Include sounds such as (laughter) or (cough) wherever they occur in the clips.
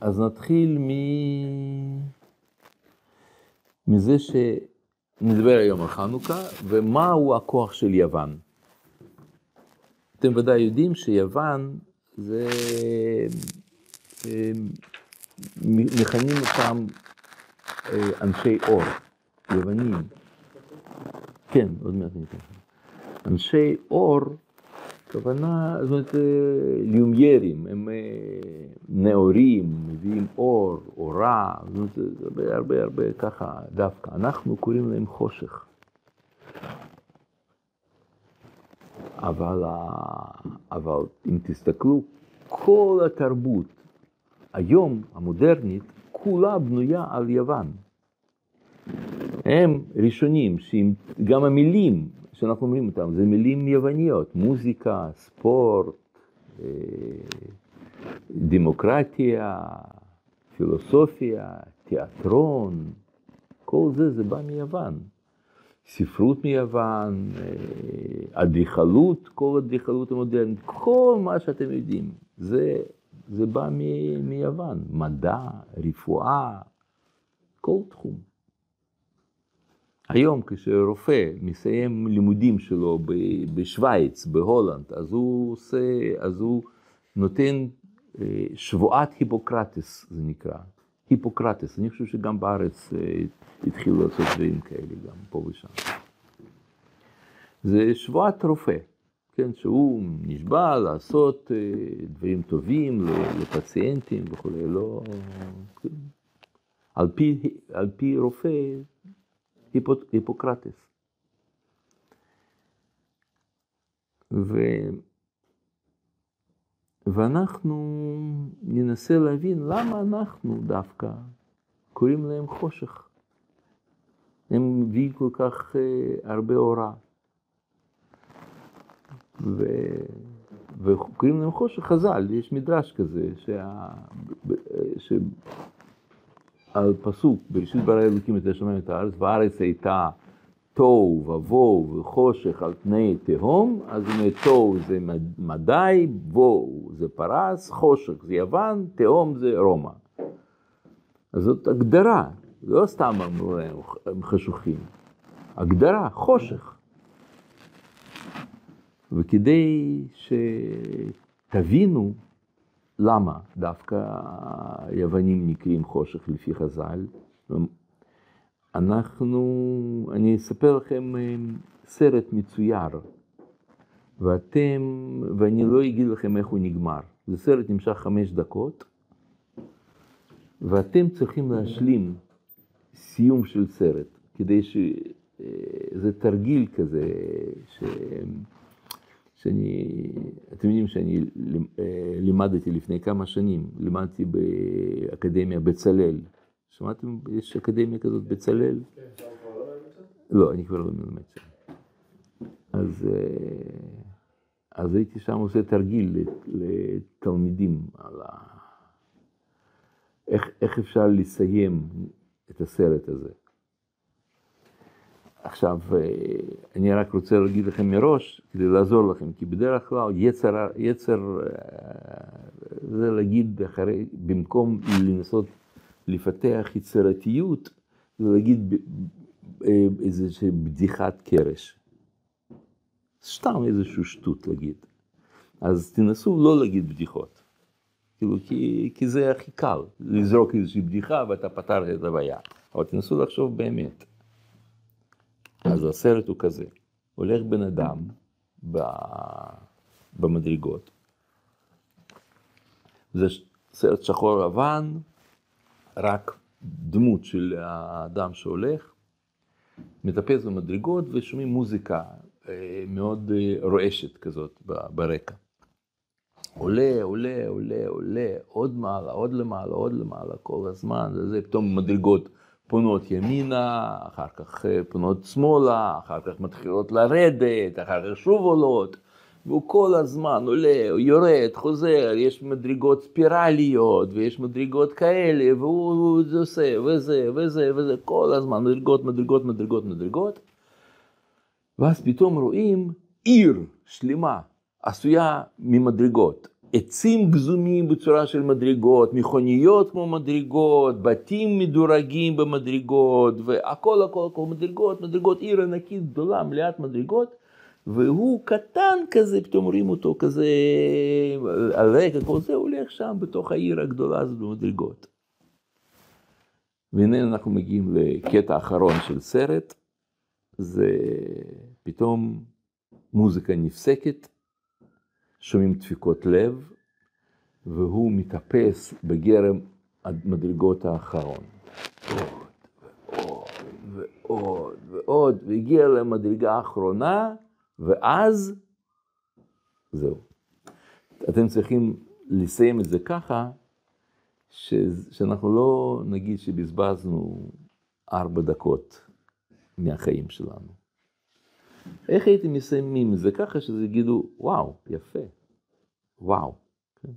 אז נתחיל מ... מזה שנדבר היום על חנוכה, ומהו הכוח של יוון. אתם ודאי יודעים שיוון זה... אה, מכנים אותם אה, אנשי אור, יוונים. כן, עוד מעט ניתן. אנשי אור, הכוונה, זאת אומרת, אה, ליומיירים, הם נאורים, מביאים אור, אורה, זאת אומרת, הרבה הרבה הרבה ככה דווקא. אנחנו קוראים להם חושך. אבל, אבל אם תסתכלו, כל התרבות היום, המודרנית, כולה בנויה על יוון. הם ראשונים, גם המילים שאנחנו אומרים אותם, זה מילים יווניות, מוזיקה, ספורט, אה, דמוקרטיה, פילוסופיה, תיאטרון, כל זה, זה בא מיוון. ספרות מיוון, אה, אדריכלות, כל אדריכלות המודרנית, כל מה שאתם יודעים, זה, זה בא מיוון, מדע, רפואה, כל תחום. היום כשרופא מסיים לימודים שלו בשוויץ, בהולנד, אז הוא עושה, אז הוא נותן אה, שבועת היפוקרטס, זה נקרא, היפוקרטס, אני חושב שגם בארץ אה, התחילו לעשות דברים כאלה, גם פה ושם. זה שבועת רופא, כן, שהוא נשבע לעשות אה, דברים טובים לפציינטים וכולי, לא... כן. על, פי, על פי רופא היפוקרטס. ו... ואנחנו ננסה להבין למה אנחנו דווקא קוראים להם חושך. הם מביאים כל כך uh, הרבה אורה. ו... וקוראים להם חושך חז"ל, יש מדרש כזה, שה... ש... על פסוק, בראשית ברא אלוקים את השמיים ואת הארץ, והארץ הייתה תוהו ובוהו וחושך על פני תהום, אז אומר תוהו זה מדי, בוהו זה פרס, חושך זה יוון, תהום זה רומא. אז זאת הגדרה, לא סתם אמרו להם הם חשוכים, הגדרה, חושך. וכדי שתבינו למה דווקא היוונים נקראים חושך לפי חז"ל, אנחנו, אני אספר לכם אה, סרט מצויר, ואתם, ואני לא אגיד לכם איך הוא נגמר. זה סרט נמשך חמש דקות, ואתם צריכים להשלים סיום של סרט, כדי ש... אה, זה תרגיל כזה, ש... שאני, אתם יודעים שאני אה, לימדתי לפני כמה שנים, לימדתי באקדמיה בצלאל. שמעתם, יש אקדמיה כזאת בצלאל? לא, אני כבר לא מלמד שם. אז, אה, אז הייתי שם עושה תרגיל לתלמידים על ה... איך, איך אפשר לסיים את הסרט הזה. עכשיו, אה, אני רק רוצה להגיד לכם מראש, כדי לעזור לכם, כי בדרך כלל יצר, יצר אה, זה להגיד אחרי, במקום לנסות לפתח יצירתיות, זה להגיד אה, איזושהי בדיחת קרש. סתם איזושהי שטות להגיד. אז תנסו לא להגיד בדיחות. כאילו, כי, כי זה הכי קל, לזרוק איזושהי בדיחה ואתה פתרת את הבעיה. אבל תנסו לחשוב באמת. אז הסרט הוא כזה, הולך בן אדם במדרגות, זה סרט שחור לבן, רק דמות של האדם שהולך, מטפס במדרגות ושומעים מוזיקה אה, מאוד אה, רועשת כזאת ברקע. עולה, עולה, עולה, עולה, עוד מעלה, עוד למעלה, עוד למעלה, כל הזמן, וזה, פתאום מדרגות פונות ימינה, אחר כך אה, פונות שמאלה, אחר כך מתחילות לרדת, אחר כך שוב עולות. והוא כל הזמן עולה, הוא יורד, חוזר, יש מדרגות ספירליות, ויש מדרגות כאלה, והוא עושה, וזה, וזה, וזה, כל הזמן, מדרגות, מדרגות, מדרגות, מדרגות. ואז פתאום רואים עיר שלמה, עשויה ממדרגות. עצים גזומים בצורה של מדרגות, מכוניות כמו מדרגות, בתים מדורגים במדרגות, והכל הכל הכל מדרגות, מדרגות, עיר ענקית גדולה, מלאת מדרגות, והוא קטן כזה, פתאום רואים אותו כזה על רקע, כל זה הולך שם בתוך העיר הגדולה הזאת במדרגות. והנה אנחנו מגיעים לקטע האחרון של סרט, זה פתאום מוזיקה נפסקת, שומעים דפיקות לב, והוא מטפס בגרם המדרגות האחרון. עוד ועוד ועוד ועוד, והגיע למדרגה האחרונה, ואז זהו. אתם צריכים לסיים את זה ככה, ש... שאנחנו לא נגיד שבזבזנו ארבע דקות מהחיים שלנו. איך הייתם מסיימים זה ככה שזה יגידו, וואו, יפה, וואו. כן.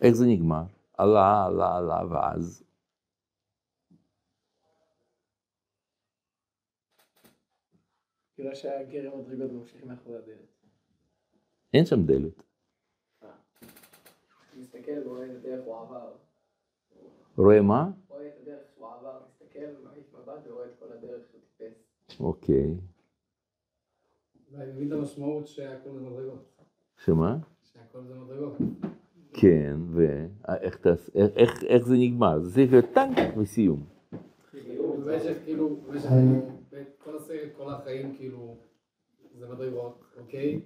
איך זה נגמר? עלה, עלה, עלה, ואז? כאילו שהגרם מדרגות ממשיכים מאחורי הדלת. אין שם דלת. עבר. רואה מה? רואה את הדרך שהוא עבר, מסתכל, מעיף מבט ורואה את כל הדרך טיפס. אוקיי. ואני מבין את המשמעות שהכל זה מדרגות. שמה? שהכל זה מדרגות. כן, ואיך תעש- איך- איך- איך זה נגמר? זה צריך להיות טנק וסיום. במשך כאילו, במשך כל הסרט, כל החיים כאילו, זה מדרגות, אוקיי?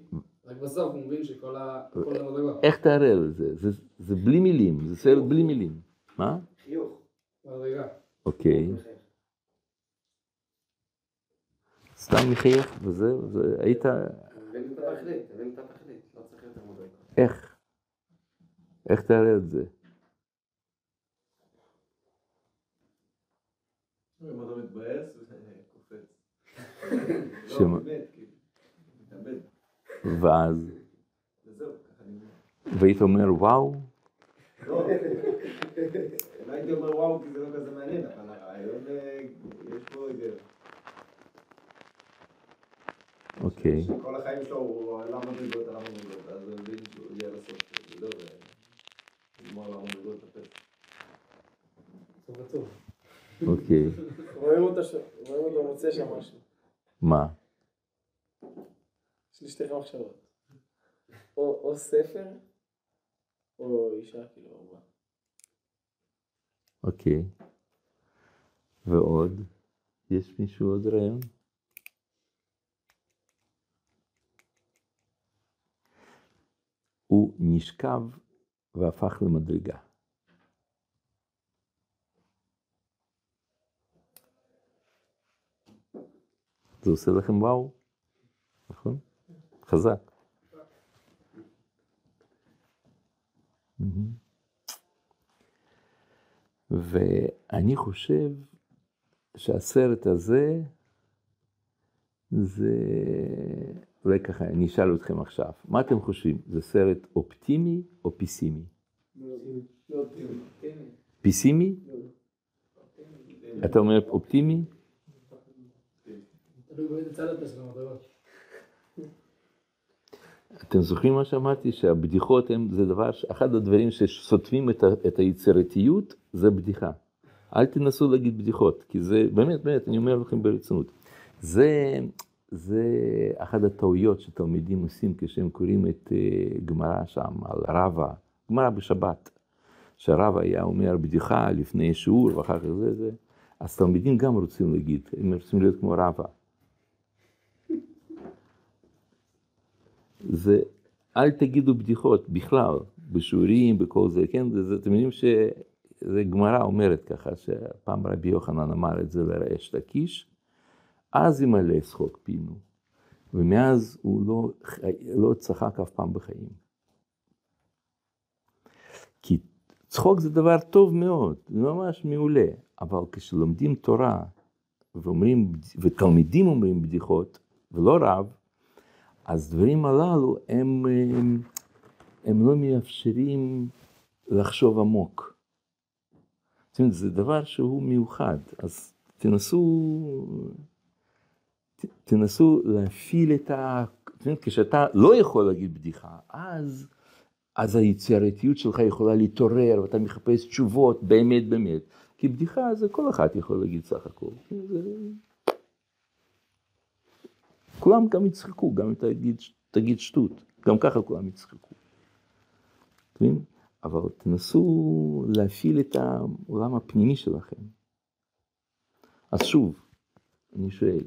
רק בסוף הוא מבין שכל ה... הכל זה מדרגות. איך תערער זה? זה? זה בלי מילים, זה סרט בלי מילים. מה? חיוך. מדרגה. אוקיי. סתם מחייך וזהו, זה היית... לא צריך יותר מדרגות. איך? איך תערער את זה? אם אתה מתבאס, קופץ. (laughs) לא, באמת, מתאבד. ואז. והיית אומר וואו, לא, הייתי אומר וואו כי זה לא כזה מעניין, אבל הרעיון, אה, יש פה איזה... אוקיי, כל החיים שלו הוא עלה מדרגות, עלה מדרגות, אז הוא הבין שהוא הגיע לסוף, ונגמר עלה מדרגות לטפס. טוב וטוב. אוקיי. (laughs) רואים אותו ש- רואים אותו מוצא שם משהו. מה? יש לי שתי מחשבות. או או ספר, או אישה, כאילו, אהובה. אוקיי. ועוד? יש מישהו עוד רעיון? הוא נשכב והפך למדרגה. זה עושה לכם וואו, נכון? חזק. מהמם. ואני חושב שהסרט הזה, זה, אולי ככה, אני אשאל אתכם עכשיו, מה אתם חושבים, זה סרט אופטימי או אופטימי. פיסימי? אתה אומר אופטימי? תלוי באיזה צד אתה של המדרגות. אתם זוכרים מה שאמרתי? שהבדיחות הם, זה דבר, אחד הדברים שסותמים את, ה, את היצירתיות, זה בדיחה. אל תנסו להגיד בדיחות, כי זה, באמת, באמת, אני אומר לכם ברצינות. זה, זה אחת הטעויות שתלמידים עושים כשהם קוראים את uh, גמרא שם, על רבא, גמרא בשבת, שהרבא היה אומר בדיחה לפני שיעור ואחר כך זה, זה, אז תלמידים גם רוצים להגיד, הם רוצים להיות כמו רבא. זה, אל תגידו בדיחות בכלל, בשיעורים, בכל זה, כן? זה, זה, אתם יודעים שזה גמרא אומרת ככה, שפעם רבי יוחנן אמר את זה לרעש לקיש, אז ימלא שחוק פינו. ומאז הוא לא, לא צחק אף פעם בחיים. כי צחוק זה דבר טוב מאוד, זה ממש מעולה, אבל כשלומדים תורה ואומרים, ותלמידים אומרים בדיחות, ולא רב, אז דברים הללו הם, הם, הם לא מאפשרים לחשוב עמוק. זאת אומרת, זה דבר שהוא מיוחד, אז תנסו, ת- תנסו להפעיל את ה... זאת אומרת, כשאתה לא יכול להגיד בדיחה, אז, אז היצירתיות שלך יכולה להתעורר, ואתה מחפש תשובות באמת באמת. כי בדיחה זה כל אחד יכול להגיד סך הכל. זה... כולם גם יצחקו, גם אם תגיד, תגיד שטות, גם ככה כולם יצחקו. מבין? אבל תנסו להפעיל את העולם הפנימי שלכם. אז שוב, אני שואל,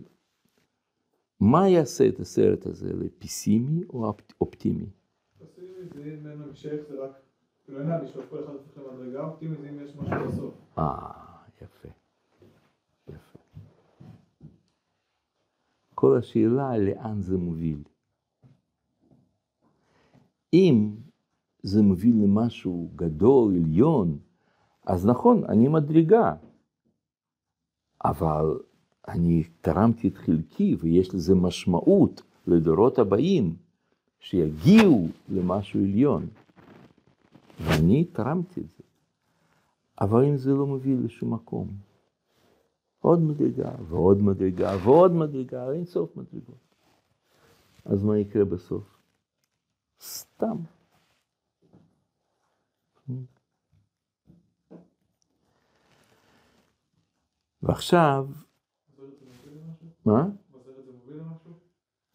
מה יעשה את הסרט הזה לפסימי או אופטימי? פסימי זה אם אין המשך, זה רק, כאילו אין לשלוף כל אחד הופך למדרגה, אופטימי זה אם יש משהו בסוף. אה. יפה. כל השאלה לאן זה מוביל. אם זה מוביל למשהו גדול, עליון, אז נכון, אני מדרגה, אבל אני תרמתי את חלקי ויש לזה משמעות לדורות הבאים שיגיעו למשהו עליון. ואני תרמתי את זה. אבל אם זה לא מוביל לשום מקום, עוד מדרגה ועוד מדרגה ועוד מדרגה, אין סוף מדרגות. אז מה יקרה בסוף? סתם. ועכשיו, מה?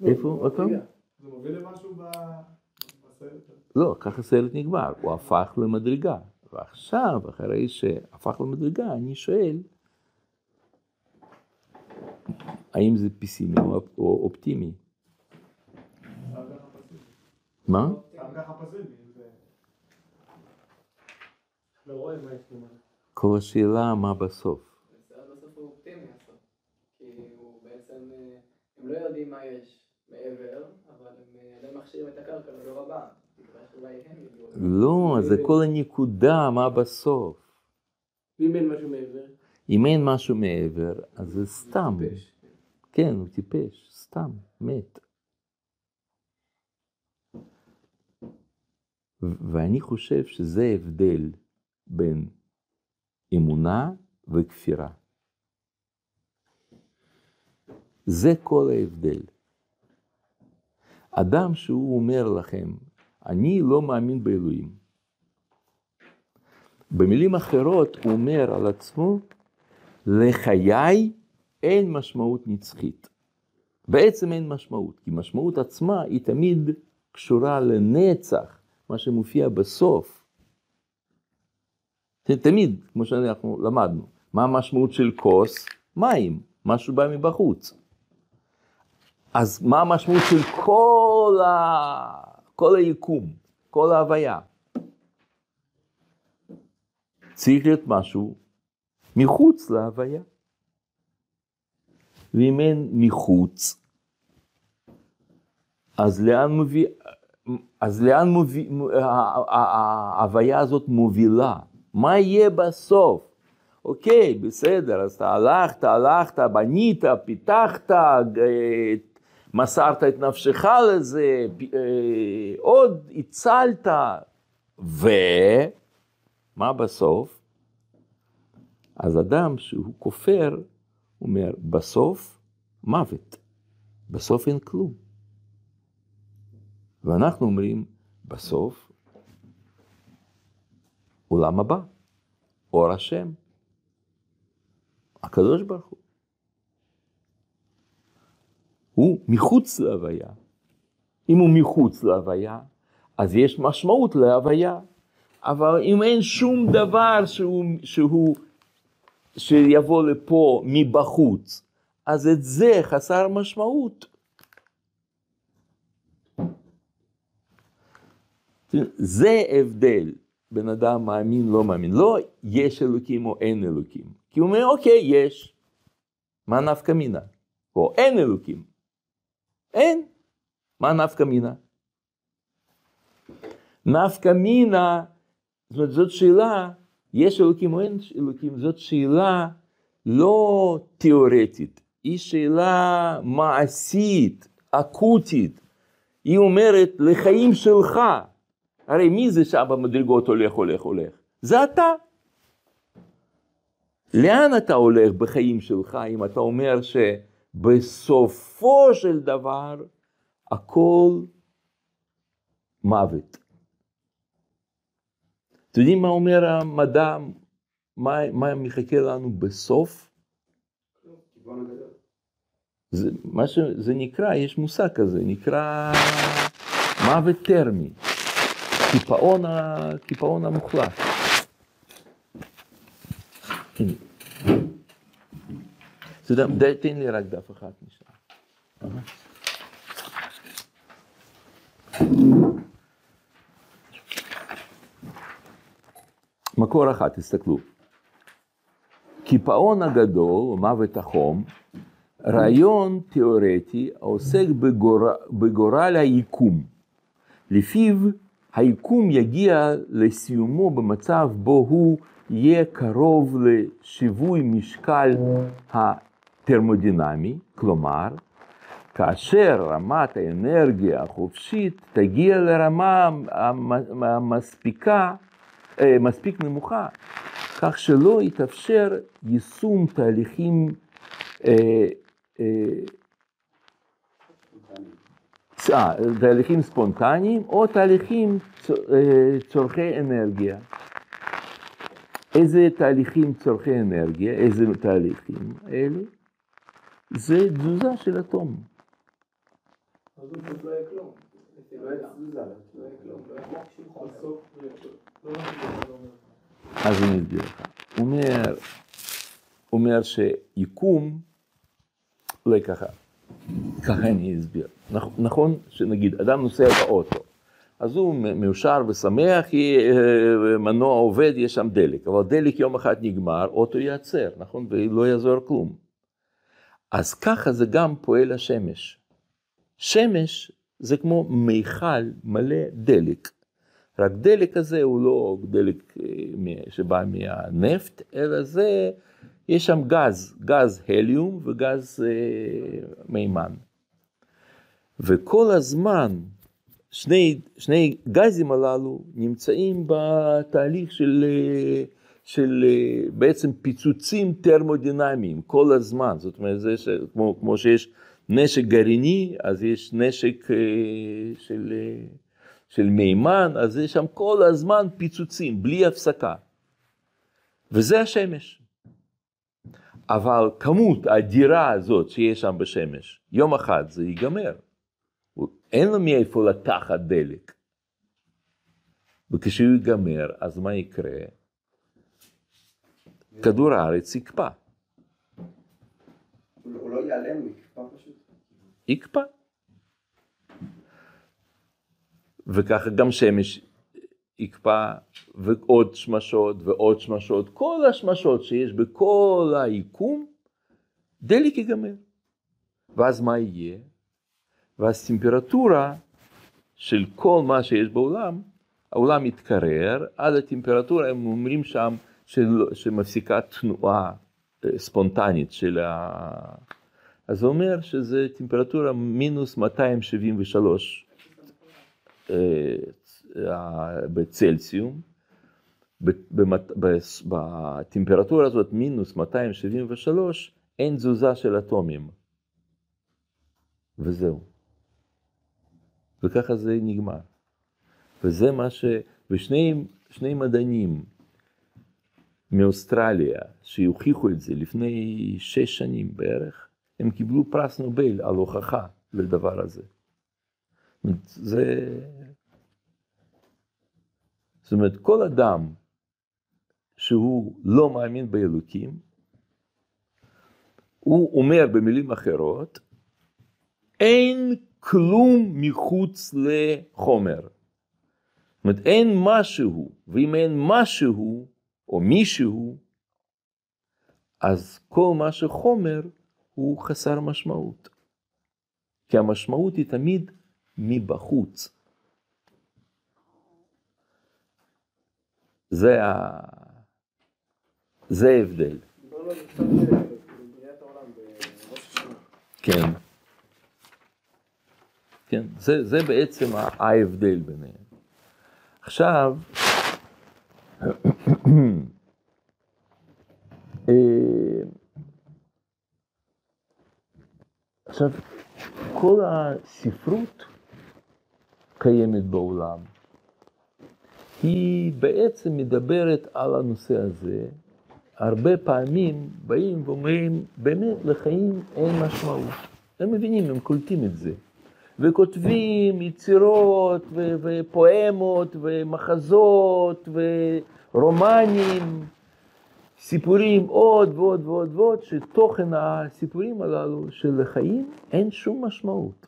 איפה? עוד פעם? לא, ככה הסרט נגמר, הוא הפך למדרגה. ועכשיו, אחרי שהפך למדרגה, אני שואל, האם זה פסימי או, או אופטימי? מה? לא מה. כל השאלה מה בסוף. בסוף הוא אופטימי הסוף. כי הוא בעצם, אה, הם לא יודעים מה יש מעבר, אבל הם אה, עדיין מכשירים את הקרקע לדור הבא. תקווה שאולי הם יגיעו. לא, זה כל הנקודה, מה בסוף. ואם אין משהו מעבר? אם אין משהו מעבר, אז זה סתם. טיפש. כן, הוא טיפש, סתם, מת. ואני חושב שזה ההבדל בין אמונה וכפירה. זה כל ההבדל. אדם שהוא אומר לכם, אני לא מאמין באלוהים. במילים אחרות הוא אומר על עצמו, לחיי אין משמעות נצחית. בעצם אין משמעות, כי משמעות עצמה היא תמיד קשורה לנצח, מה שמופיע בסוף. תמיד, כמו שאנחנו למדנו, מה המשמעות של כוס? מים, משהו בא מבחוץ. אז מה המשמעות של כל, ה... כל היקום, כל ההוויה? צריך להיות משהו מחוץ להוויה. ואם אין מחוץ, אז לאן מביא, אז לאן מביא, ההוויה הזאת מובילה? מה יהיה בסוף? אוקיי, בסדר, אז אתה הלכת, הלכת, בנית, פיתחת, אה, מסרת את נפשך לזה, אה, עוד הצלת, ומה בסוף? אז אדם שהוא כופר, אומר, בסוף מוות, בסוף אין כלום. ואנחנו אומרים, בסוף עולם הבא, אור השם, הקדוש ברוך הוא. הוא מחוץ להוויה. אם הוא מחוץ להוויה, אז יש משמעות להוויה. אבל אם אין שום דבר שהוא, שהוא שיבוא לפה מבחוץ, אז את זה חסר משמעות. זה הבדל. בין אדם מאמין לא מאמין, לא יש אלוקים או אין אלוקים, כי הוא אומר אוקיי יש, מה נפקא מינה, או אין אלוקים, אין, מה נפקא מינה? נפקא מינה, זאת אומרת זאת שאלה יש אלוקים או אין אלוקים, זאת שאלה לא תיאורטית, היא שאלה מעשית, אקוטית. היא אומרת לחיים שלך, הרי מי זה שם במדרגות הולך, הולך, הולך? זה אתה. לאן אתה הולך בחיים שלך אם אתה אומר שבסופו של דבר הכל מוות. אתם יודעים מה אומר המדע, מה, מה מחכה לנו בסוף? זה, מה שזה נקרא, יש מושג כזה, נקרא מוות טרמי, קיפאון, ה- קיפאון המוחלט. די- תן לי רק דף אחד משם. מקור אחד, תסתכלו. קיפאון הגדול, מוות החום, רעיון תיאורטי העוסק בגור... בגורל היקום. לפיו היקום יגיע לסיומו במצב בו הוא יהיה קרוב לשיווי משקל התרמודינמי, כלומר, כאשר רמת האנרגיה החופשית תגיע לרמה המ- המספיקה, מספיק נמוכה, כך שלא יתאפשר יישום תהליכים אה, אה, אה, תהליכים ספונטניים או תהליכים אה, צורכי אנרגיה. איזה תהליכים צורכי אנרגיה, איזה תהליכים אלה? זה תזוזה של אטום. לא יהיה כלום. לא. לא יהיה כלום, לא לא. אז אני אסביר לך. הוא אומר, אומר שיקום, אולי ככה, ככה אני אסביר. נכ- נכון שנגיד אדם נוסע באוטו, אז הוא מאושר ושמח, אה, מנוע עובד, יש שם דלק, אבל דלק יום אחד נגמר, אוטו ייעצר, נכון? ולא יעזור כלום. אז ככה זה גם פועל השמש. שמש זה כמו מיכל מלא דלק. רק דלק הזה הוא לא דלק אה, שבא מהנפט, אלא זה, יש שם גז, גז הליום וגז אה, מימן. וכל הזמן שני, שני גזים הללו נמצאים בתהליך של, אה, של אה, בעצם פיצוצים טרמודינמיים כל הזמן. זאת אומרת, זה ש, כמו, כמו שיש נשק גרעיני, אז יש נשק אה, של... אה, של מימן, אז יש שם כל הזמן פיצוצים, בלי הפסקה. וזה השמש. אבל כמות האדירה הזאת שיש שם בשמש, יום אחד זה ייגמר. אין לו מאיפה לקחת דלק. וכשהוא ייגמר, אז מה יקרה? כדור הארץ יקפא. הוא הוא לא ייעלם, הוא יקפא פשוט. יקפא. וככה גם שמש יקפא, ועוד שמשות ועוד שמשות, כל השמשות שיש בכל היקום, דלק ייגמר. ואז מה יהיה? ואז טמפרטורה של כל מה שיש בעולם, העולם יתקרר עד הטמפרטורה, הם אומרים שם של, שמפסיקה תנועה אה, ספונטנית של ה... אז זה אומר שזה טמפרטורה מינוס 273 אה, אה, בצלסיום, ב- במת- בס- בטמפרטורה הזאת מינוס 273 אין תזוזה של אטומים. וזהו. וככה זה נגמר. וזה מה ש... ושני שני מדענים מאוסטרליה שהוכיחו את זה לפני שש שנים בערך, הם קיבלו פרס נובל על הוכחה לדבר הזה. זה... זאת אומרת, כל אדם שהוא לא מאמין באלוקים, הוא אומר במילים אחרות, אין כלום מחוץ לחומר. זאת אומרת, אין משהו, ואם אין משהו או מישהו, אז כל מה שחומר הוא חסר משמעות. כי המשמעות היא תמיד מבחוץ. זה, ה... זה ההבדל. העולם בראש השנה. כן. כן, זה, זה בעצם ההבדל ביניהם. עכשיו, (clears throat) אה, עכשיו, כל הספרות קיימת בעולם, היא בעצם מדברת על הנושא הזה. הרבה פעמים באים ואומרים, באמת לחיים אין משמעות. הם מבינים, הם קולטים את זה. וכותבים יצירות ו- ופואמות ומחזות ורומנים, סיפורים עוד ועוד ועוד ועוד, שתוכן הסיפורים הללו של החיים אין שום משמעות.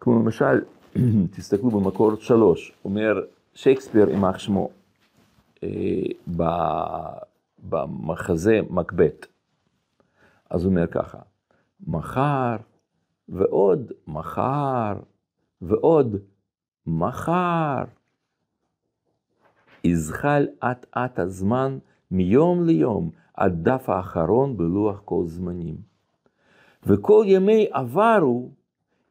כמו למשל, (clears throat) תסתכלו במקור שלוש, אומר שייקספיר, יימח שמו, אה, במחזה מקבט. אז הוא אומר ככה, מחר ועוד מחר ועוד מחר. יזחל אט אט הזמן מיום ליום עד דף האחרון בלוח כל זמנים. וכל ימי עברו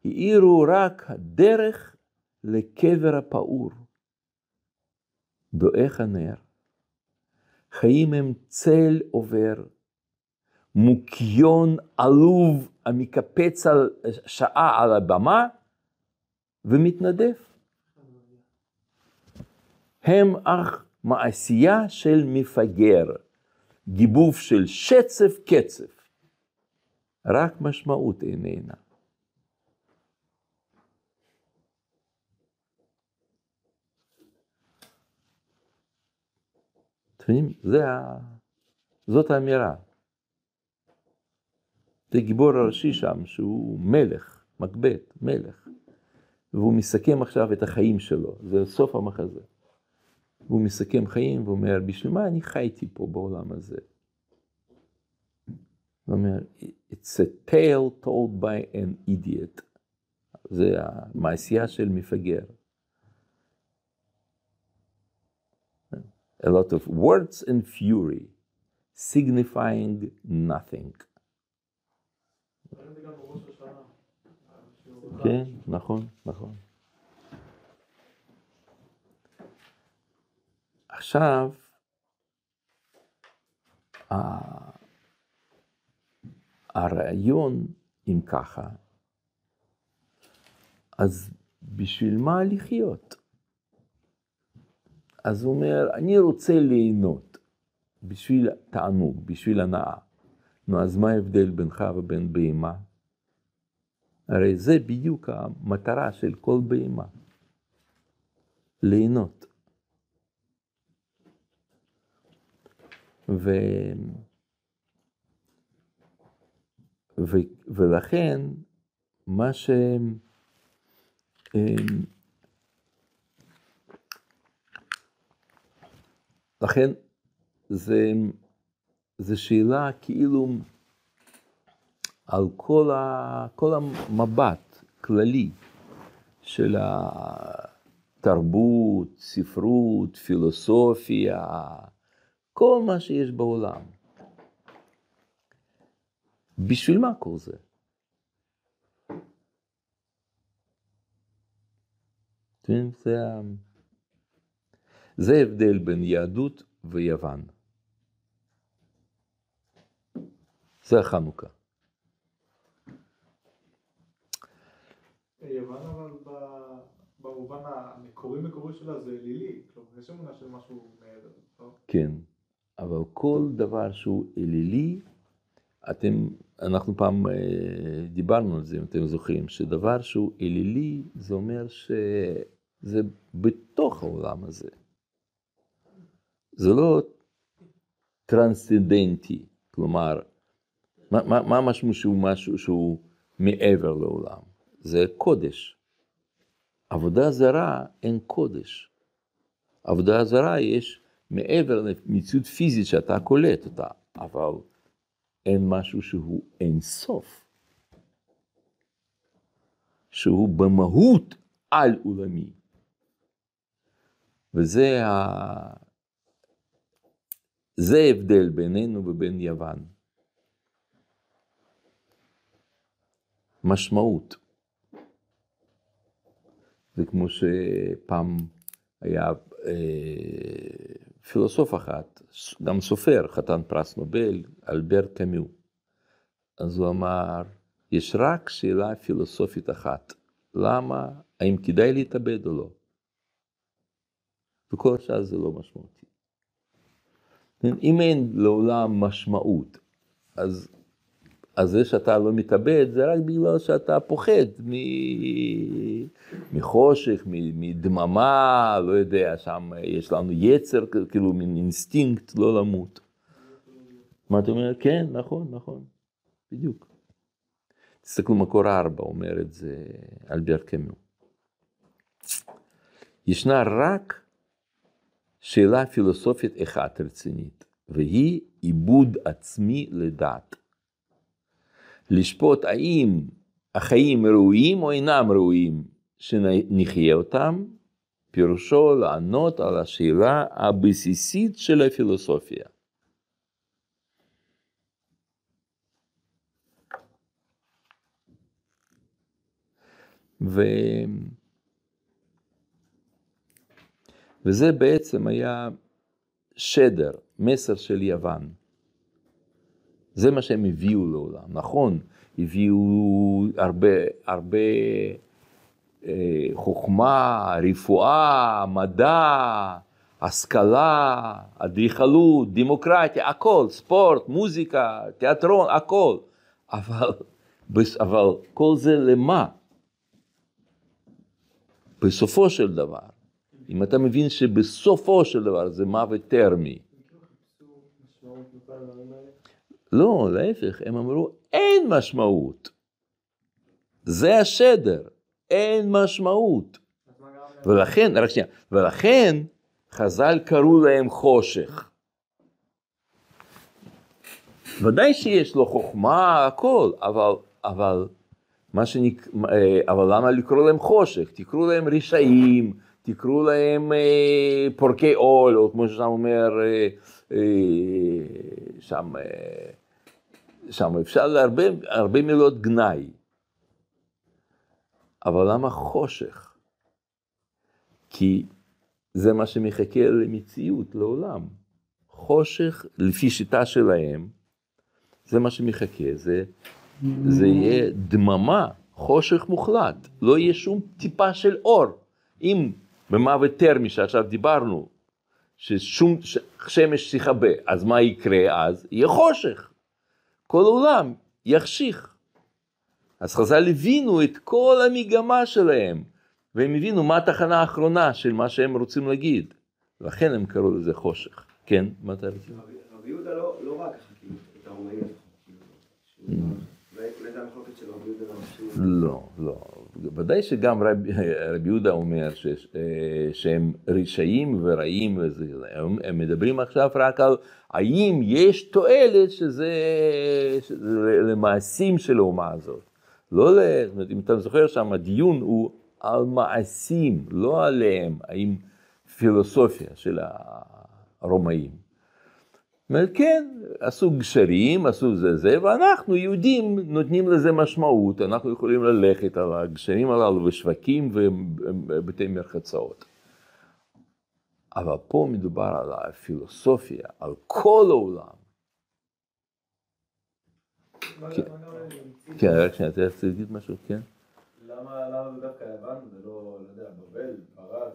האירו רק הדרך לקבר הפעור. דועך הנר. חיים הם צל עובר, מוקיון עלוב המקפץ על שעה על הבמה ומתנדף. הם אך מעשייה של מפגר, גיבוב של שצף קצף. רק משמעות איננה. אתם יודעים, זאת האמירה. זה גיבור הראשי שם, שהוא מלך, מקבט, מלך. והוא מסכם עכשיו את החיים שלו, זה סוף המחזה. והוא מסכם חיים ואומר, בשביל מה אני חייתי פה בעולם הזה? הוא אומר, it's a tale told by an idiot. זה המעשייה של מפגר. A lot of words and fury, signifying nothing. כן, נכון, נכון. עכשיו, הרעיון, אם ככה, אז בשביל מה לחיות? אז הוא אומר, אני רוצה ליהנות בשביל תענוג, בשביל הנאה. נו, אז מה ההבדל בינך ובין בהמה? הרי זה בדיוק המטרה של כל בהמה, ליהנות. ו... ו... ולכן, מה ש... לכן, זה שאלה כאילו על כל, ה, כל המבט כללי של התרבות, ספרות, פילוסופיה, כל מה שיש בעולם. בשביל מה כל זה? זה, זה ההבדל בין יהדות ויוון. זה החנוכה. יוון אבל במובן המקורי מקורי שלה זה אלילי, כלומר יש אמונה של משהו מעבר, לא? כן, אבל כל דבר שהוא אלילי, אתם, אנחנו פעם אה, דיברנו על זה, אם אתם זוכרים, שדבר שהוא אלילי, זה אומר שזה בתוך העולם הזה. זה לא טרנסצנדנטי, כלומר, מה המשמעות שהוא משהו שהוא מעבר לעולם? זה קודש. עבודה זרה אין קודש. עבודה זרה יש מעבר למציאות פיזית שאתה קולט אותה, אבל אין משהו שהוא אין סוף. שהוא במהות על עולמי. וזה ה... זה ההבדל בינינו ובין יוון. משמעות. זה כמו שפעם היה אה, פילוסוף אחת, גם סופר, חתן פרס נובל, אלברט קמיו. אז הוא אמר, יש רק שאלה פילוסופית אחת, למה, האם כדאי להתאבד או לא? וכל השאר זה לא משמעותי. אם אין לעולם משמעות, אז, אז זה שאתה לא מתאבד זה רק בגלל שאתה פוחד מ... מחושך, מ... מדממה, לא יודע, שם יש לנו יצר, כאילו מין אינסטינקט לא למות. מה אתה אומר? כן, נכון, נכון, בדיוק. תסתכלו מקור ארבע, אומר את זה אלברט קמיו. ישנה רק שאלה פילוסופית אחת רצינית, והיא עיבוד עצמי לדעת. לשפוט האם החיים ראויים או אינם ראויים שנחיה אותם, פירושו לענות על השאלה הבסיסית של הפילוסופיה. ו... וזה בעצם היה שדר, מסר של יוון. זה מה שהם הביאו לעולם. נכון, הביאו הרבה, הרבה אה, חוכמה, רפואה, מדע, השכלה, אדריכלות, דמוקרטיה, הכל, ספורט, מוזיקה, תיאטרון, הכל. אבל, אבל כל זה למה? בסופו של דבר, אם אתה מבין שבסופו של דבר זה מוות טרמי. לא, להפך, הם אמרו, אין משמעות. זה השדר, אין משמעות. ולכן, רק שנייה, ולכן חז"ל קראו להם חושך. ודאי שיש לו חוכמה, הכל, אבל, אבל, מה שנק... אבל למה לקרוא להם חושך? תקראו להם רשעים, תקראו להם אה, פורקי עול, או כמו ששם אומר, אה, אה, שם, שם אפשר להרבה הרבה מילות גנאי. אבל למה חושך? כי זה מה שמחכה למציאות, לעולם. חושך, לפי שיטה שלהם, זה מה שמחכה, זה, זה יהיה דממה, חושך מוחלט, לא יהיה שום טיפה של אור. אם במוות טרמי שעכשיו דיברנו, ששום שמש תכבה, אז מה יקרה אז? יהיה חושך. כל העולם יחשיך. אז חז"ל הבינו את כל המגמה שלהם, והם הבינו מה התחנה האחרונה של מה שהם רוצים להגיד. לכן הם קראו לזה חושך. כן, מה אתה רוצה? רבי יהודה לא, לא רק כאילו, את הרומאים, לא, לא. ודאי שגם רב, רבי יהודה אומר ש, שהם רשעים ורעים וזה, הם, הם מדברים עכשיו רק על האם יש תועלת שזה, שזה למעשים של האומה הזאת. לא, אומרת, אם אתה זוכר שם, הדיון הוא על מעשים, לא עליהם, האם פילוסופיה של הרומאים. אומרת, כן, עשו גשרים, עשו זה זה, ואנחנו יהודים נותנים לזה משמעות, אנחנו יכולים ללכת על הגשרים הללו בשווקים ובבתי מרחצאות. אבל פה מדובר על הפילוסופיה, על כל העולם. כן, כן, רק שנייה, אתה רוצה להגיד משהו? כן? למה זה דווקא יוון ולא, לא יודע, בבל, פרס?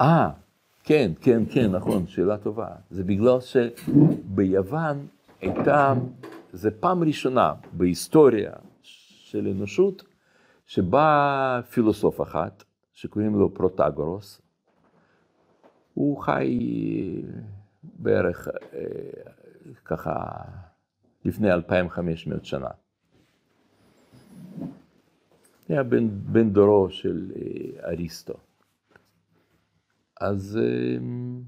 אה. כן, כן, כן, נכון, שאלה טובה. זה בגלל שביוון הייתה, זה פעם ראשונה בהיסטוריה של אנושות, שבא פילוסוף אחת, שקוראים לו פרוטגורוס, הוא חי בערך אה, ככה לפני 2,500 שנה. היה בן, בן דורו של אה, אריסטו. אז, אמ,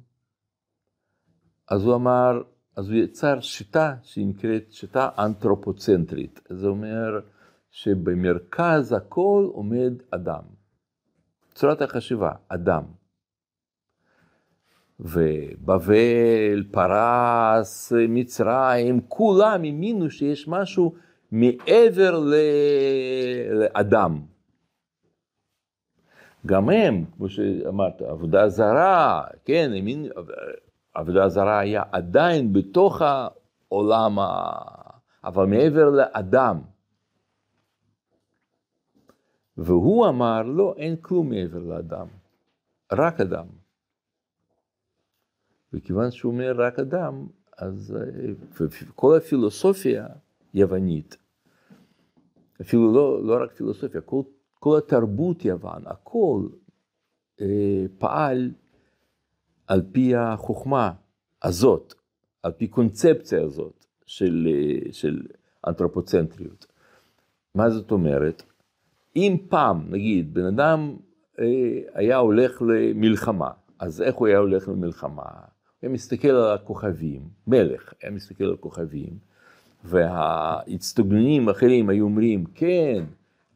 אז הוא אמר, אז הוא יצר שיטה שהיא נקראת שיטה אנתרופוצנטרית. זה אומר שבמרכז הכל עומד אדם. צורת החשיבה, אדם. ובבל, פרס, מצרים, כולם האמינו שיש משהו מעבר לאדם. גם הם, כמו שאמרת, עבודה זרה, כן, האמין, עבודה זרה היה עדיין בתוך העולם, אבל מעבר לאדם. והוא אמר, לא, אין כלום מעבר לאדם, רק אדם. וכיוון שהוא אומר רק אדם, אז כל הפילוסופיה יוונית, אפילו לא, לא רק פילוסופיה, כל, כל התרבות יוון, הכל אה, פעל על פי החוכמה הזאת, על פי קונספציה הזאת של, אה, של אנתרופוצנטריות. מה זאת אומרת? אם פעם, נגיד, בן אדם אה, היה הולך למלחמה, אז איך הוא היה הולך למלחמה? הוא היה מסתכל על הכוכבים, מלך היה מסתכל על הכוכבים, והאצטגנונים האחרים היו אומרים, כן,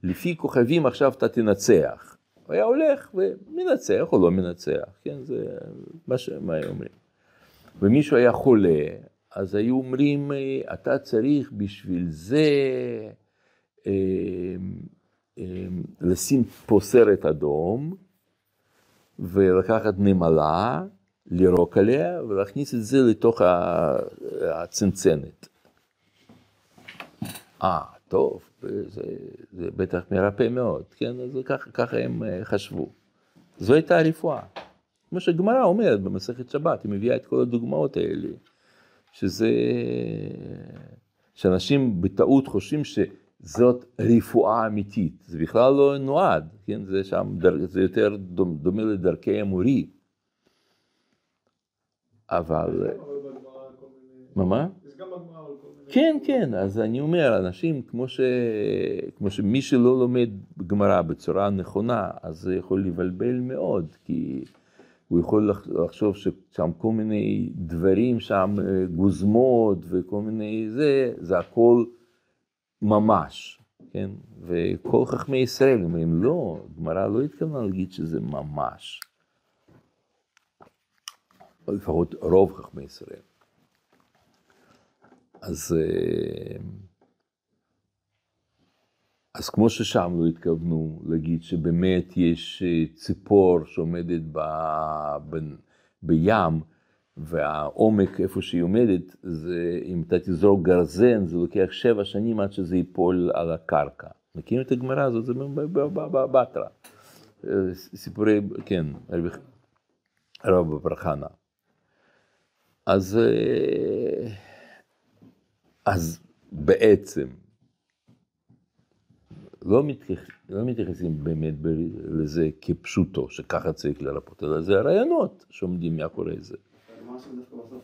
לפי כוכבים עכשיו אתה תנצח. הוא היה הולך ומנצח או לא מנצח, כן, זה מה שהם היו אומרים. ומישהו היה חולה, אז היו אומרים, אתה צריך בשביל זה אה, אה, לשים פה סרט אדום, ולקחת נמלה, לירוק עליה, ולהכניס את זה לתוך הצנצנת. אה, טוב, זה, זה בטח מרפא מאוד, כן? אז ככה, ככה הם אה, חשבו. זו הייתה הרפואה. כמו שהגמרא אומרת במסכת שבת, היא מביאה את כל הדוגמאות האלה, שזה, שאנשים בטעות חושבים שזאת רפואה אמיתית, זה בכלל לא נועד, כן? זה שם, זה יותר דומה לדרכי המורי. אבל... מה מה? כן, כן, אז אני אומר, אנשים, כמו, ש... כמו שמי שלא לומד גמרא בצורה נכונה, אז זה יכול לבלבל מאוד, כי הוא יכול לחשוב ששם כל מיני דברים, שם אה, גוזמות וכל מיני זה, זה הכל ממש, כן? וכל חכמי ישראל אומרים, לא, גמרא לא התכוונה להגיד שזה ממש. לפחות רוב חכמי ישראל. אז, אה, אז כמו ששם לא התכוונו להגיד שבאמת יש אה, ציפור שעומדת ב, ב, בים, והעומק איפה שהיא עומדת, זה אם אתה תזרוק גרזן, זה לוקח שבע שנים עד שזה ייפול על הקרקע. מכירים את הגמרא הזאת? זה בתרא. אה, סיפורי, כן, רב ברחנה. אז... אז בעצם לא, מתייח, לא מתייחסים באמת לזה כפשוטו, שככה צריך לרפות, אלא זה הרעיונות שעומדים מאחורי זה. מה שם דווקא בסוף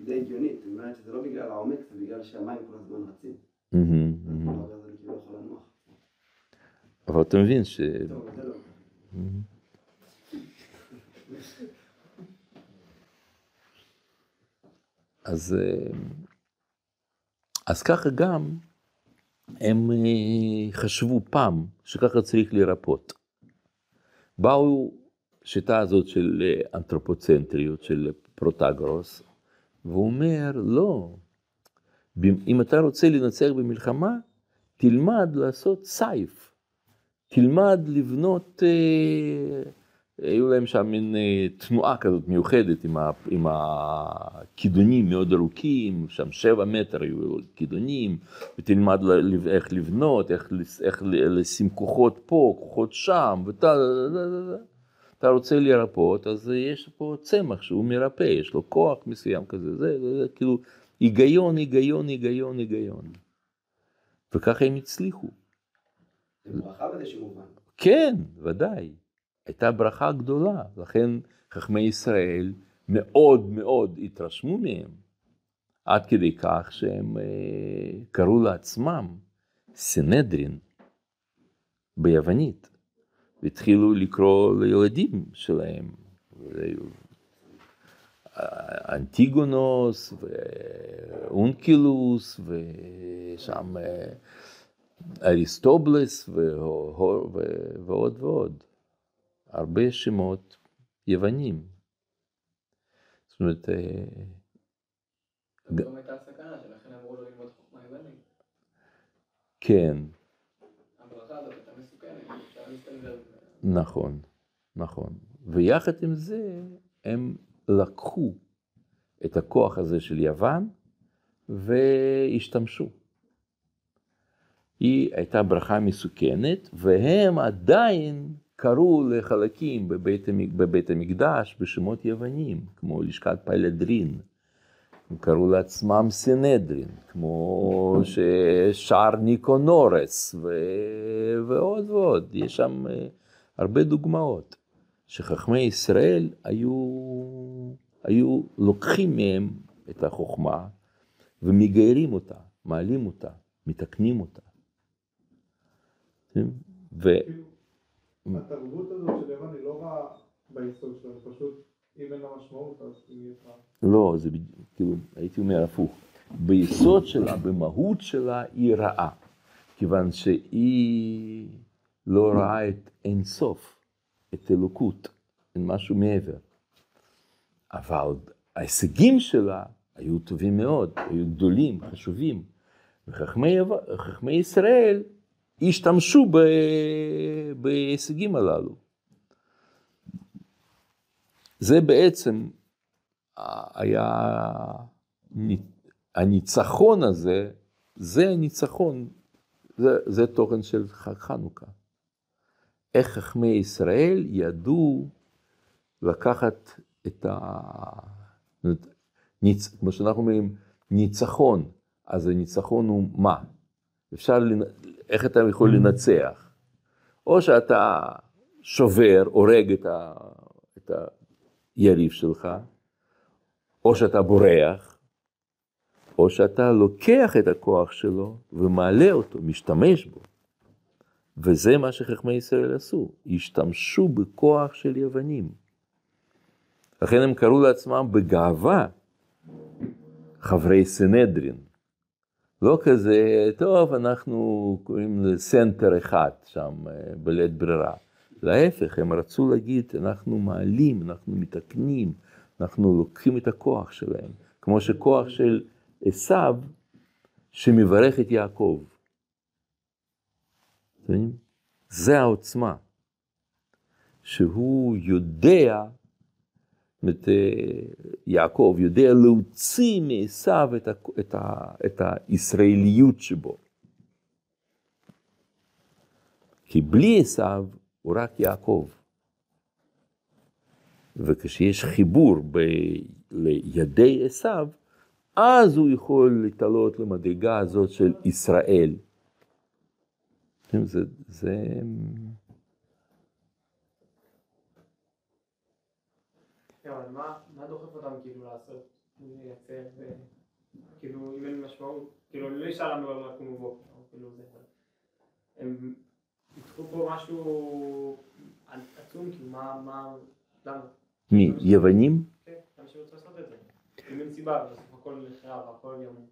די הגיונית, זאת אומרת שזה לא בגלל העומק, זה בגלל שהמים כל הזמן רצים. כאילו אבל אתה מבין ש... לא. אז... אז ככה גם הם אה, חשבו פעם שככה צריך לרפות. באו שיטה הזאת של אה, אנתרופוצנטריות, של פרוטגרוס, והוא אומר, לא, אם אתה רוצה לנצח במלחמה, תלמד לעשות סייף, תלמד לבנות אה, היו להם שם מין אה, תנועה כזאת מיוחדת עם, ה, עם הכידונים מאוד ארוכים, שם שבע מטר היו כידונים, ותלמד איך לבנות, איך, איך לשים כוחות פה, כוחות שם, ואתה אתה רוצה לרפות, אז יש פה צמח שהוא מרפא, יש לו כוח מסוים כזה, זה, זה, זה כאילו היגיון, היגיון, היגיון, היגיון. וככה הם הצליחו. זה ברכה באיזשהו מובן. כן, ודאי. הייתה ברכה גדולה, לכן חכמי ישראל מאוד מאוד התרשמו מהם, עד כדי כך שהם אה, קראו לעצמם סנהדרין ביוונית, והתחילו לקרוא לילדים שלהם, אנטיגונוס ואונקילוס ושם אה, אריסטובלס ועוד ועוד. הרבה שמות יוונים. זאת אומרת... אה, גם הייתה סכנה שלכן אמרו לו ללמוד חוכמה יוונית. כן. נכון, נכון. ויחד עם זה, הם לקחו את הכוח הזה של יוון והשתמשו. היא הייתה ברכה מסוכנת, והם עדיין קראו לחלקים בבית, בבית המקדש בשמות יוונים, כמו לשכת פלדרין. הם קראו לעצמם סנהדרין, כמו שער ניקונורס, ו... ועוד ועוד. יש שם אה, הרבה דוגמאות, שחכמי ישראל היו, היו לוקחים מהם את החוכמה ומגיירים אותה, מעלים אותה, מתקנים אותה. כן? ו... כאילו, התרבות הזאת של יוון היא לא רעה ביסוד שלה, פשוט, אם אין לה משמעות, אז היא נהיית רעה. לא, זה בדיוק, כאילו, הייתי אומר הפוך. ביסוד שלה, במהות שלה, היא רעה. כיוון שהיא לא ראה את אין סוף, את אלוקות, אין משהו מעבר. אבל ההישגים שלה היו טובים מאוד, היו גדולים, חשובים. וחכמי ישראל השתמשו ב... בהישגים הללו. זה בעצם היה הניצחון הזה, זה הניצחון, זה, זה תוכן של חג חנוכה. איך חכמי ישראל ידעו לקחת את ה... ניצ... כמו שאנחנו אומרים, ניצחון, אז הניצחון הוא מה? אפשר, לנ... איך אתה יכול לנצח? או שאתה שובר, הורג את, ה... את היריב שלך, או שאתה בורח, או שאתה לוקח את הכוח שלו ומעלה אותו, משתמש בו. וזה מה שחכמי ישראל עשו, השתמשו בכוח של יוונים. לכן הם קראו לעצמם בגאווה חברי סנהדרין. לא כזה, טוב, אנחנו קוראים לסנטר אחד שם אה, בלית ברירה. להפך, הם רצו להגיד, אנחנו מעלים, אנחנו מתקנים, אנחנו לוקחים את הכוח שלהם. כמו שכוח של עשיו שמברך את יעקב. זה העוצמה. שהוא יודע, זאת אומרת, יעקב יודע להוציא מעשיו את, ה, את, ה, את הישראליות שבו. כי בלי עשיו הוא רק יעקב. וכשיש חיבור ב, לידי עשיו, אז הוא יכול להתעלות למדרגה הזאת של ישראל. זה, זה... כן, אבל מה מה דוחף אותם כאילו לעשות, לייצר, ו- כאילו אם אין משמעות, כאילו לא אשאל למה לא לקום בבוקר, או כאילו זה, הם פיתחו פה משהו עצום, כאילו מה, מה, למה? מי? יוונים? כן, למה שרוצים לעשות את זה? אם אין סיבה, בסוף הכל נחרב, הכל יום.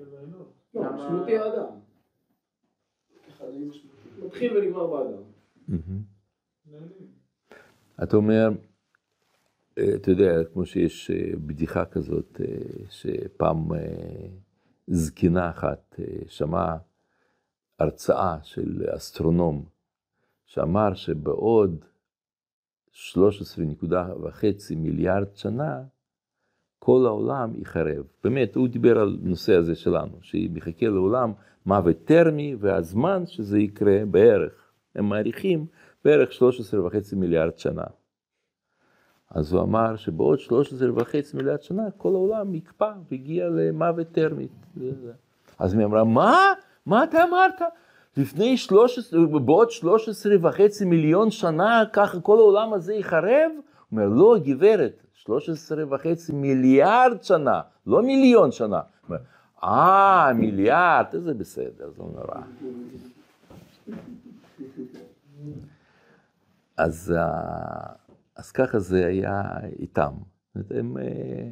לא, למה- משמעות היא האדם. מתחיל ונגמר באדם. אתה אומר, אתה יודע, כמו שיש אה, בדיחה כזאת, אה, שפעם אה, זקנה אחת אה, שמעה הרצאה של אסטרונום, שאמר שבעוד 13.5 מיליארד שנה, כל העולם ייחרב. באמת, הוא דיבר על הנושא הזה שלנו, שמחכה לעולם מוות טרמי, והזמן שזה יקרה בערך, הם מעריכים בערך 13.5 מיליארד שנה. אז הוא אמר שבעוד 13.5 מיליארד שנה כל העולם יקפא והגיע למוות טרמי. אז היא אמרה, מה? מה אתה אמרת? לפני 13, בעוד 13.5 מיליון שנה ככה כל העולם הזה ייחרב? הוא אומר, לא גברת, 13.5 מיליארד שנה, לא מיליון שנה. הוא אומר, אה, מיליארד, זה בסדר, זה לא נורא. אז, אה, אז ככה זה היה איתם. הם אה,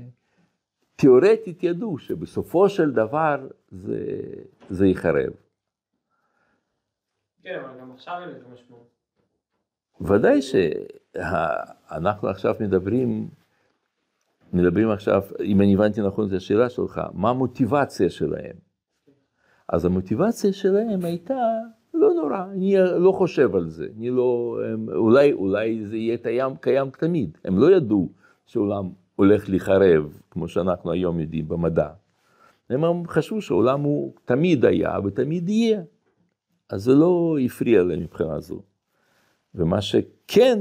תיאורטית ידעו שבסופו של דבר זה, זה ייחרב. כן, אבל גם עכשיו אין לזה משמעות. ודאי שאנחנו עכשיו מדברים, מדברים עכשיו, אם אני הבנתי נכון את השאלה שלך, מה המוטיבציה שלהם? אז המוטיבציה שלהם הייתה, לא נורא, אני לא חושב על זה, אני לא, הם, אולי, אולי זה יהיה קיים, קיים תמיד, הם לא ידעו שהעולם הולך להיחרב, כמו שאנחנו היום יודעים במדע. הם חשבו שהעולם הוא תמיד היה ותמיד יהיה. אז זה לא הפריע להם מבחינה זו. ומה שכן,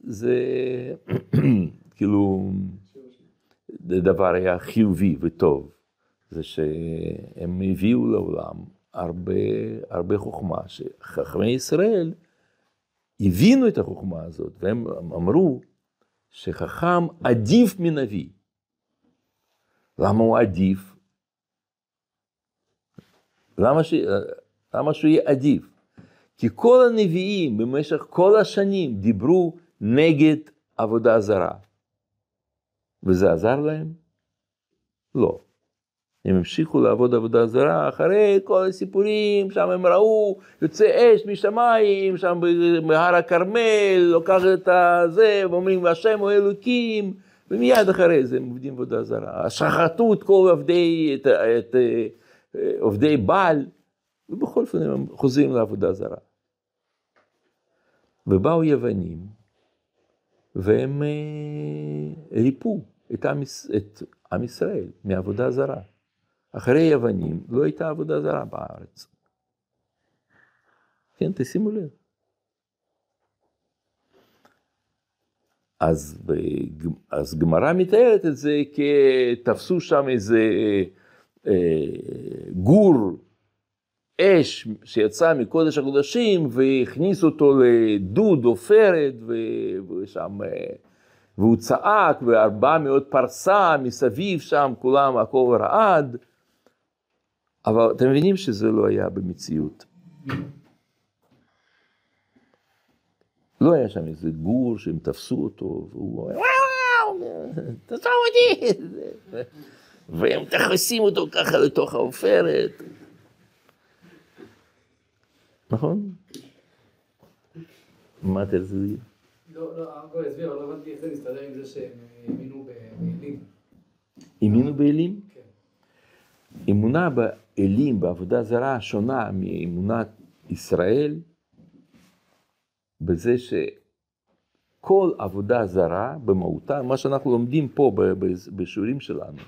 זה (clears throat) כאילו, זה דבר היה חיובי וטוב, זה שהם הביאו לעולם הרבה, הרבה חוכמה, שחכמי ישראל הבינו את החוכמה הזאת, והם אמרו שחכם עדיף מנביא. למה הוא עדיף? למה, ש... למה שהוא יהיה עדיף? כי כל הנביאים במשך כל השנים דיברו נגד עבודה זרה. וזה עזר להם? לא. הם המשיכו לעבוד עבודה זרה אחרי כל הסיפורים, שם הם ראו יוצא אש משמיים, שם בהר הכרמל, לוקח את הזה, ואומרים השם הוא אלוקים, ומיד אחרי זה הם עובדים עבודה זרה. שחטו את כל עובדי, את, את, את עובדי בעל, ובכל אופן הם חוזרים לעבודה זרה. ובאו יוונים, והם אה, ריפו את עם, את עם ישראל מעבודה זרה. אחרי יוונים לא הייתה עבודה זרה בארץ. כן, תשימו לב. אז, אז גמרא מתארת את זה כתפסו שם איזה אה, גור אש שיצא מקודש הקודשים והכניס אותו לדוד עופרת ושם, אה, והוא צעק וארבע מאות פרסה מסביב שם כולם הכל רעד. אבל אתם מבינים שזה לא היה במציאות. לא היה שם איזה גור שהם תפסו אותו, והוא אומר, וואו, תעזוב אותי, והם תכסים אותו ככה לתוך העופרת. נכון? מה אתה רוצה להגיד? לא, לא, הרב הסביר, אבל לא הבנתי איך זה מסתדר עם זה שהם האמינו באלים. האמינו באלים? כן. אמונה באלים, בעבודה זרה, שונה מאמונת ישראל, בזה שכל עבודה זרה במהותה, מה שאנחנו לומדים פה בשיעורים שלנו,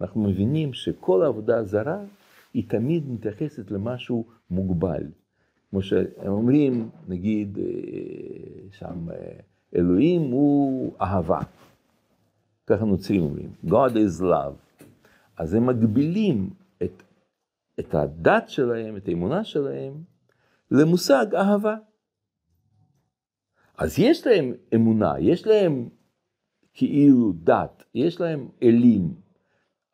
אנחנו מבינים שכל עבודה זרה היא תמיד מתייחסת למשהו מוגבל. כמו שהם אומרים, נגיד, אה, שם אה, אלוהים הוא אהבה. ככה נוצרים אומרים, God is love. אז הם מגבילים את, הדת שלהם, את האמונה שלהם, למושג אהבה. אז יש להם אמונה, יש להם כאילו דת, יש להם אלים,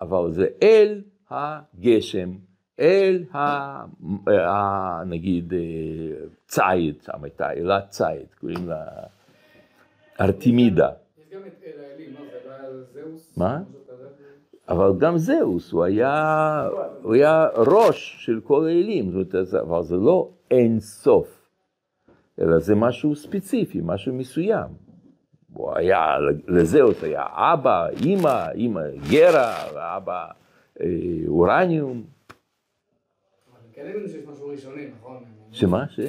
אבל זה אל הגשם, אל ה... ה נגיד אה, ציד, שם הייתה אלת ציד, קוראים לה ארתמידה. יש גם את אל האלים, זהוס? מה? אבל גם זהוס, הוא היה, הוא היה ראש של כל האלים, זאת אומרת, אבל זה לא אין סוף, אלא זה משהו ספציפי, משהו מסוים. הוא היה, לזהוס היה אבא, אימא, אימא גרה, ואבא אה, אורניום. כן הבינו שיש משהו ראשוני, נכון? שמה? ש?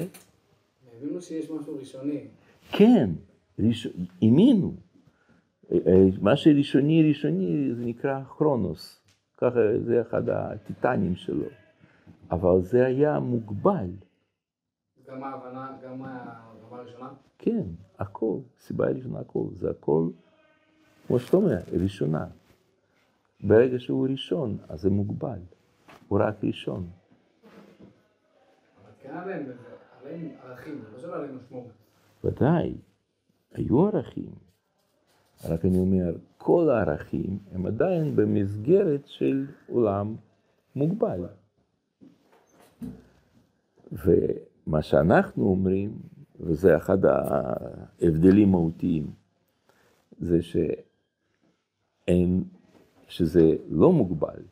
הבינו שיש משהו ראשוני. כן, האמינו. מה שראשוני ראשוני זה נקרא כרונוס, ככה זה אחד הטיטנים שלו, אבל זה היה מוגבל. גם ההבנה, גם הראשונה? כן, הכל, סיבה ראשונה הכל, זה הכל, כמו שאתה אומר, ראשונה. ברגע שהוא ראשון, אז זה מוגבל, הוא רק ראשון. אבל כן עליהם, עליהם ערכים, לא שלא עליהם משמעות. ודאי, היו ערכים. רק אני אומר, כל הערכים הם עדיין במסגרת של עולם מוגבל. ומה שאנחנו אומרים, וזה אחד ההבדלים מהותיים, זה שאין, שזה לא מוגבל,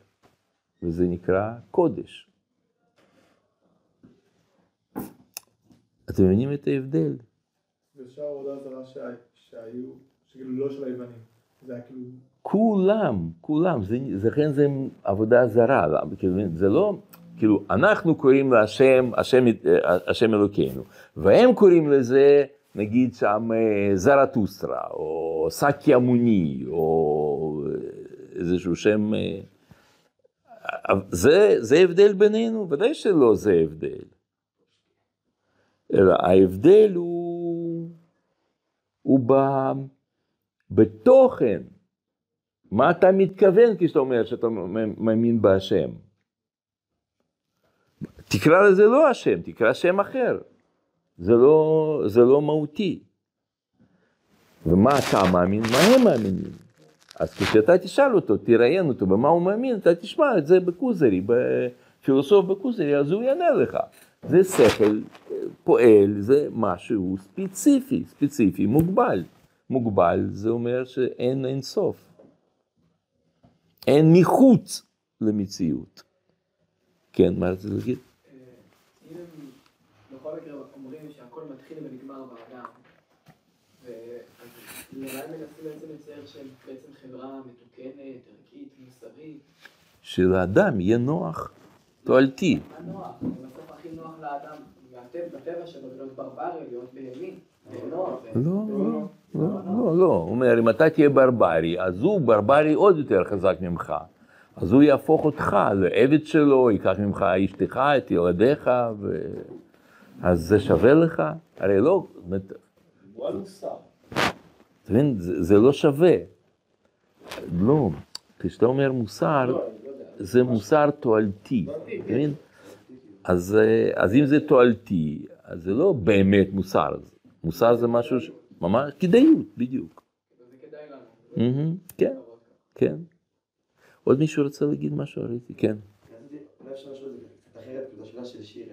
וזה נקרא קודש. אתם מבינים את ההבדל? ושאר עבודה זרה שהיו שכאילו לא של היוונים. זה היה כאילו... כולם, כולם, זה, לכן זה עבודה זרה, כאילו, זה לא, כאילו, אנחנו קוראים להשם, השם, השם אלוקינו, והם קוראים לזה, נגיד שם אה, זרטוסטרה, או סאקי אמוני, או איזשהו שם, אה, זה, זה הבדל בינינו? ודאי שלא זה הבדל. אלא ההבדל הוא, הוא ב, בתוכן. מה אתה מתכוון כשאתה אומר שאתה מאמין בהשם? תקרא לזה לא השם, תקרא שם אחר. זה לא, זה לא מהותי. ומה אתה מאמין? מה הם מאמינים? אז כשאתה תשאל אותו, תראיין אותו במה הוא מאמין, אתה תשמע את זה בכוזרי, בפילוסוף בכוזרי, אז הוא יענה לך. זה שכל פועל, זה משהו ספציפי, ספציפי, מוגבל. מוגבל זה אומר שאין אין סוף. אין מחוץ למציאות. כן, מה רציתי להגיד? אה, אם בכל מקרה אומרים שהכל מתחיל ונגמר באדם, ואולי מנסים בעצם לצייר שהם בעצם חברה מתוקנת, ערכית, מוסרית. שלאדם יהיה נוח, תועלתי. נוח? בסוף הכי נוח לאדם, בטבע שלו, להיות ברברי, להיות בהמי. לא, לא, לא, לא, הוא אומר, אם אתה תהיה ברברי, אז הוא ברברי עוד יותר חזק ממך. אז הוא יהפוך אותך לעבד שלו, ייקח ממך אשתך, את ילדיך, ו... אז זה שווה לך? הרי לא... אתה מבין, זה לא שווה. לא, כשאתה אומר מוסר, זה מוסר תועלתי, אתה מבין? אז אם זה תועלתי, אז זה לא באמת מוסר. מוסר זה משהו, ממש כדאיות, בדיוק. לנו. כן, כן. עוד מישהו רוצה להגיד משהו? ראיתי, כן. אולי אפשר לשאול את זה אחרת, זו שאלה של שיר,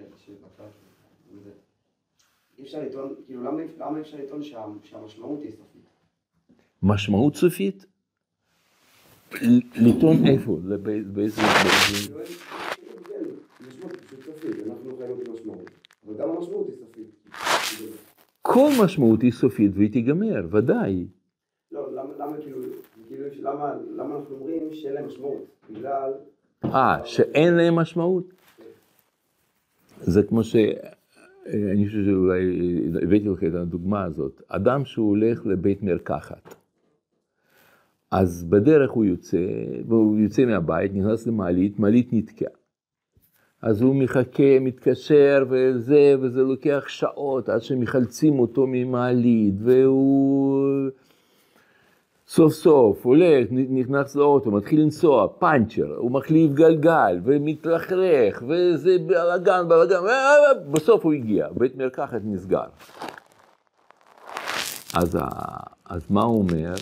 אי אפשר לטעון, כאילו למה אי אפשר לטעון שהמשמעות היא סופית? משמעות סופית? לטעון איפה? באיזה... כל משמעות היא סופית והיא תיגמר, ודאי. לא, למה כאילו... כאילו, למה, למה אנחנו אומרים שאין להם משמעות? בגלל... אה, שאין להם משמעות? זה כמו ש... אני חושב שאולי הבאתי לך את הדוגמה הזאת. אדם שהוא הולך לבית מרקחת, אז בדרך הוא יוצא, והוא יוצא מהבית, נכנס למעלית, מעלית נתקעה. אז הוא מחכה, מתקשר וזה, וזה לוקח שעות עד שמחלצים אותו ממעלית, והוא סוף סוף הולך, נכנס לאוטו, מתחיל לנסוע, פאנצ'ר, הוא מחליף גלגל, ומתלכלך, וזה בלאגן, בלאגן, בסוף הוא הגיע, בית מרקחת נסגר. אז, אז מה הוא אומר?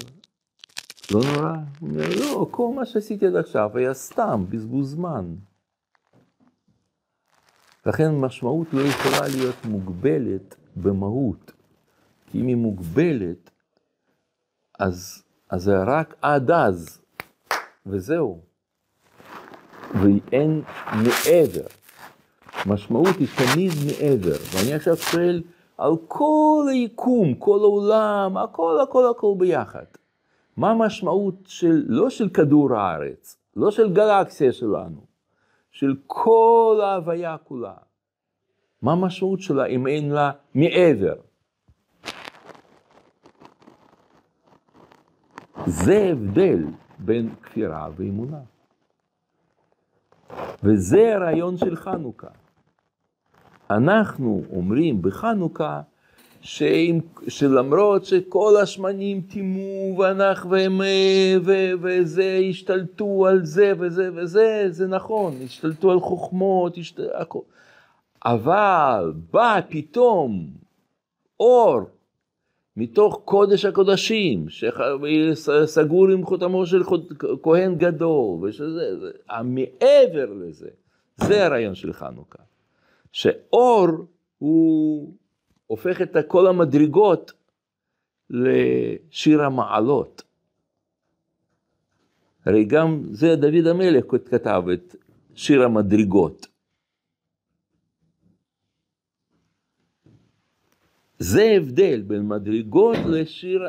לא נורא. הוא אומר, לא, כל מה שעשיתי עד עכשיו היה סתם, בזבוז זמן. לכן משמעות לא יכולה להיות מוגבלת במהות. כי אם היא מוגבלת, אז אז זה רק עד אז, וזהו. ואין מעבר. משמעות היא תמיד מעבר. ואני עכשיו שואל על כל היקום, כל העולם, הכל הכל הכל ביחד. מה המשמעות של, לא של כדור הארץ, לא של גלקסיה שלנו, של כל ההוויה כולה. מה המשמעות שלה אם אין לה מעבר? זה הבדל בין כפירה ואמונה. וזה הרעיון של חנוכה. אנחנו אומרים בחנוכה שאם, שלמרות שכל השמנים טימאו ואנחנו והם ו, וזה השתלטו על זה וזה וזה, זה נכון, השתלטו על חוכמות, השתל... אבל בא פתאום אור מתוך קודש הקודשים, שסגור עם חותמו של כהן גדול, ושזה, מעבר לזה, זה הרעיון של חנוכה. שאור הוא הופך את כל המדרגות לשיר המעלות. הרי גם זה דוד המלך כתב את שיר המדרגות. זה הבדל בין מדרגות לשיר,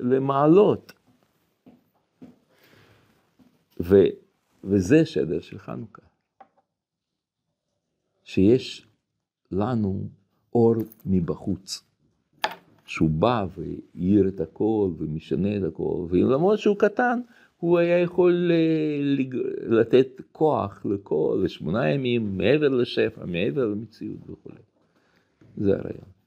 למעלות. ו, וזה שדר של חנוכה. שיש לנו אור מבחוץ, שהוא בא והאיר את הכל ומשנה את הכל, ולמרות שהוא קטן, הוא היה יכול לתת כוח לכל, לשמונה ימים, מעבר לשפע, מעבר למציאות וכו'. זה הרעיון.